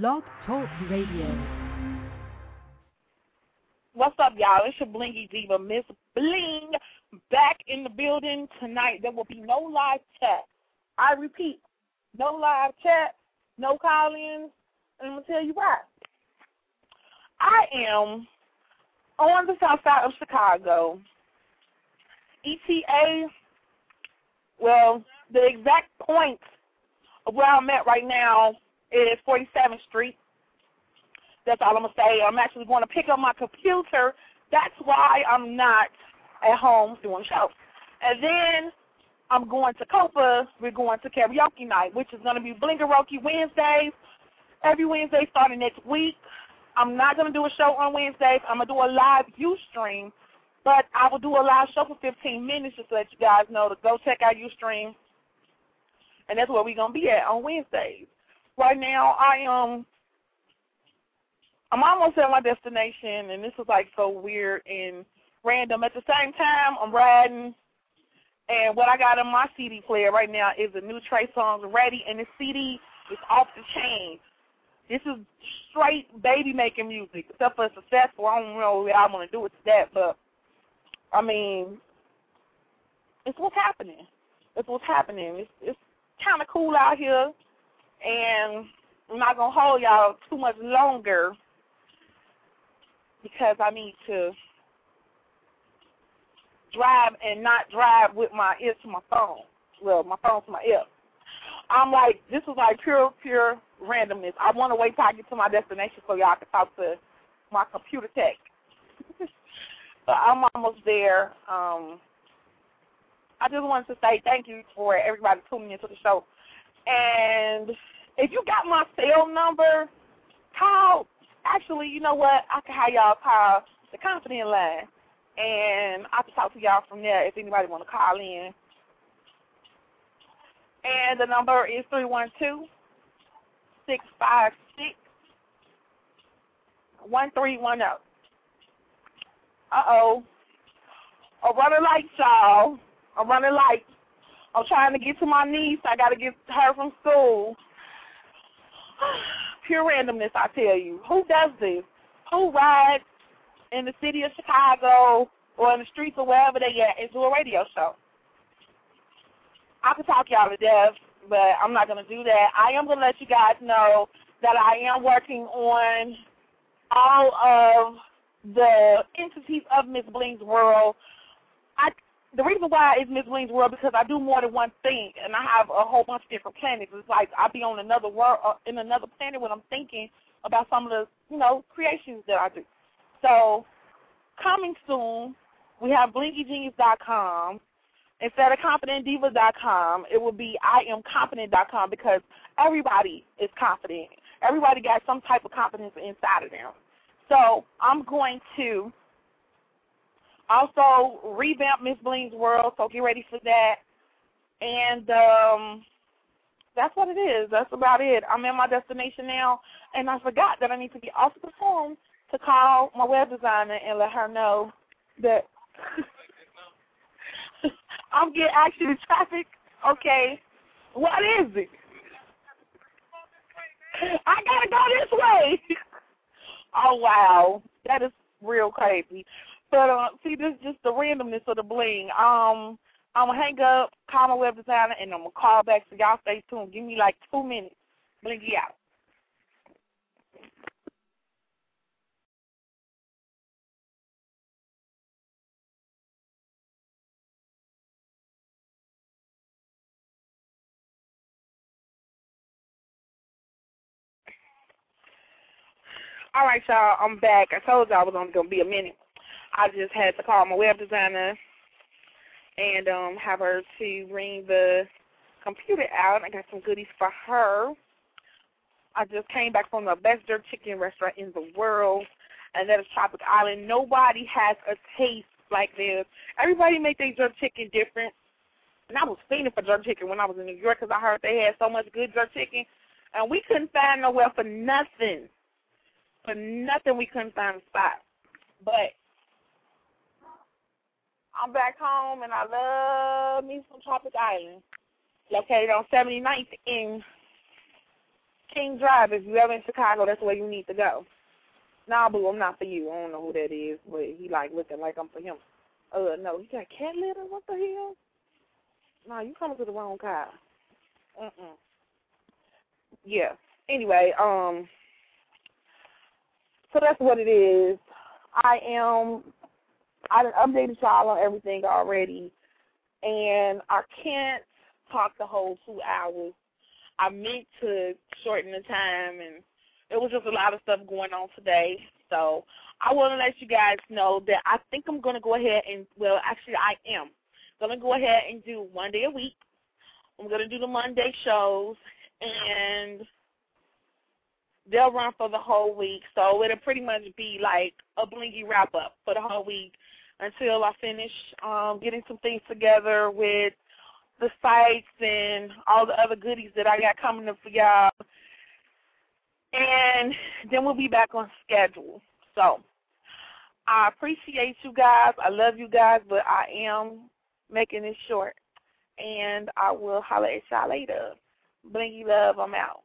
Blog Talk Radio. What's up, y'all? It's your blingy diva, Miss Bling, back in the building tonight. There will be no live chat. I repeat, no live chat, no call-ins, and I'm gonna tell you why. I am on the south side of Chicago. ETA, well, the exact point of where I'm at right now is 47th Street. That's all I'm going to say. I'm actually going to pick up my computer. That's why I'm not at home doing shows. And then I'm going to Copa. We're going to karaoke night, which is going to be Blinkeroke Wednesdays. Every Wednesday starting next week. I'm not going to do a show on Wednesdays. I'm going to do a live Ustream. But I will do a live show for 15 minutes just to let you guys know to go check out Ustream. And that's where we're going to be at on Wednesdays. Right now, I am. Um, I'm almost at my destination, and this is like so weird and random. At the same time, I'm riding, and what I got on my CD player right now is a new Trey Songz Ready, and the CD is off the chain. This is straight baby making music, except for successful. I don't know what I'm gonna do with that, but I mean, it's what's happening. It's what's happening. It's it's kind of cool out here, and I'm not gonna hold y'all too much longer because I need to drive and not drive with my ear to my phone. Well, my phone to my ear. I'm like, this is like pure, pure randomness. I want to wait till I get to my destination so y'all can talk to my computer tech. but I'm almost there. Um, I just wanted to say thank you for everybody tuning into the show. And if you got my cell number, call actually, you know what? I can have y'all call the confident line, and I can talk to y'all from there if anybody want to call in. And the number is three one two six five six one three one zero. Uh oh. I'm running light, y'all. I'm running light. I'm trying to get to my niece. I got to get her from school. pure randomness, I tell you. Who does this? Who rides in the city of Chicago or in the streets or wherever they at and do a radio show? I could talk y'all to death, but I'm not going to do that. I am going to let you guys know that I am working on all of the entities of Miss Bling's World. The reason why is Miss Bling's World because I do more than one thing, and I have a whole bunch of different planets. It's like I be on another world, uh, in another planet when I'm thinking about some of the, you know, creations that I do. So, coming soon, we have BlingyGenius.com. Instead of ConfidentDiva.com, it will be IamConfident.com because everybody is confident. Everybody got some type of confidence inside of them. So I'm going to also, revamp Miss Bling's World, so get ready for that. And um, that's what it is. That's about it. I'm in my destination now, and I forgot that I need to be off the phone to call my web designer and let her know that I'm getting actually traffic. Okay, what is it? I gotta go this way. oh wow, that is real crazy. But uh, see, this is just the randomness of the bling. Um, I'm gonna hang up, call my web designer, and I'm gonna call back. So y'all stay tuned. Give me like two minutes. Blingy out. All right, y'all. I'm back. I told y'all I was only gonna be a minute. I just had to call my web designer and um, have her to bring the computer out. I got some goodies for her. I just came back from the best jerk chicken restaurant in the world, and that is Tropic Island. Nobody has a taste like this. Everybody make their jerk chicken different. And I was fiending for jerk chicken when I was in New York because I heard they had so much good jerk chicken, and we couldn't find nowhere for nothing. For nothing, we couldn't find a spot. But I'm back home and I love me some Tropic Island. Located on 79th in King Drive. If you ever in Chicago, that's where you need to go. Nah, boo, I'm not for you. I don't know who that is, but he like looking like I'm for him. Uh, no, he got cat litter. What the hell? Nah, you coming to the wrong car. Mm-mm. Yeah. Anyway, um, so that's what it is. I am. I updated y'all on everything already, and I can't talk the whole two hours. I meant to shorten the time, and it was just a lot of stuff going on today. So I want to let you guys know that I think I'm going to go ahead and, well, actually I am going to go ahead and do one day a week. I'm going to do the Monday shows, and they'll run for the whole week. So it'll pretty much be like a blingy wrap up for the whole week until I finish um, getting some things together with the sites and all the other goodies that I got coming up for y'all. And then we'll be back on schedule. So I appreciate you guys. I love you guys, but I am making this short. And I will holler at y'all later. Blingy love, I'm out.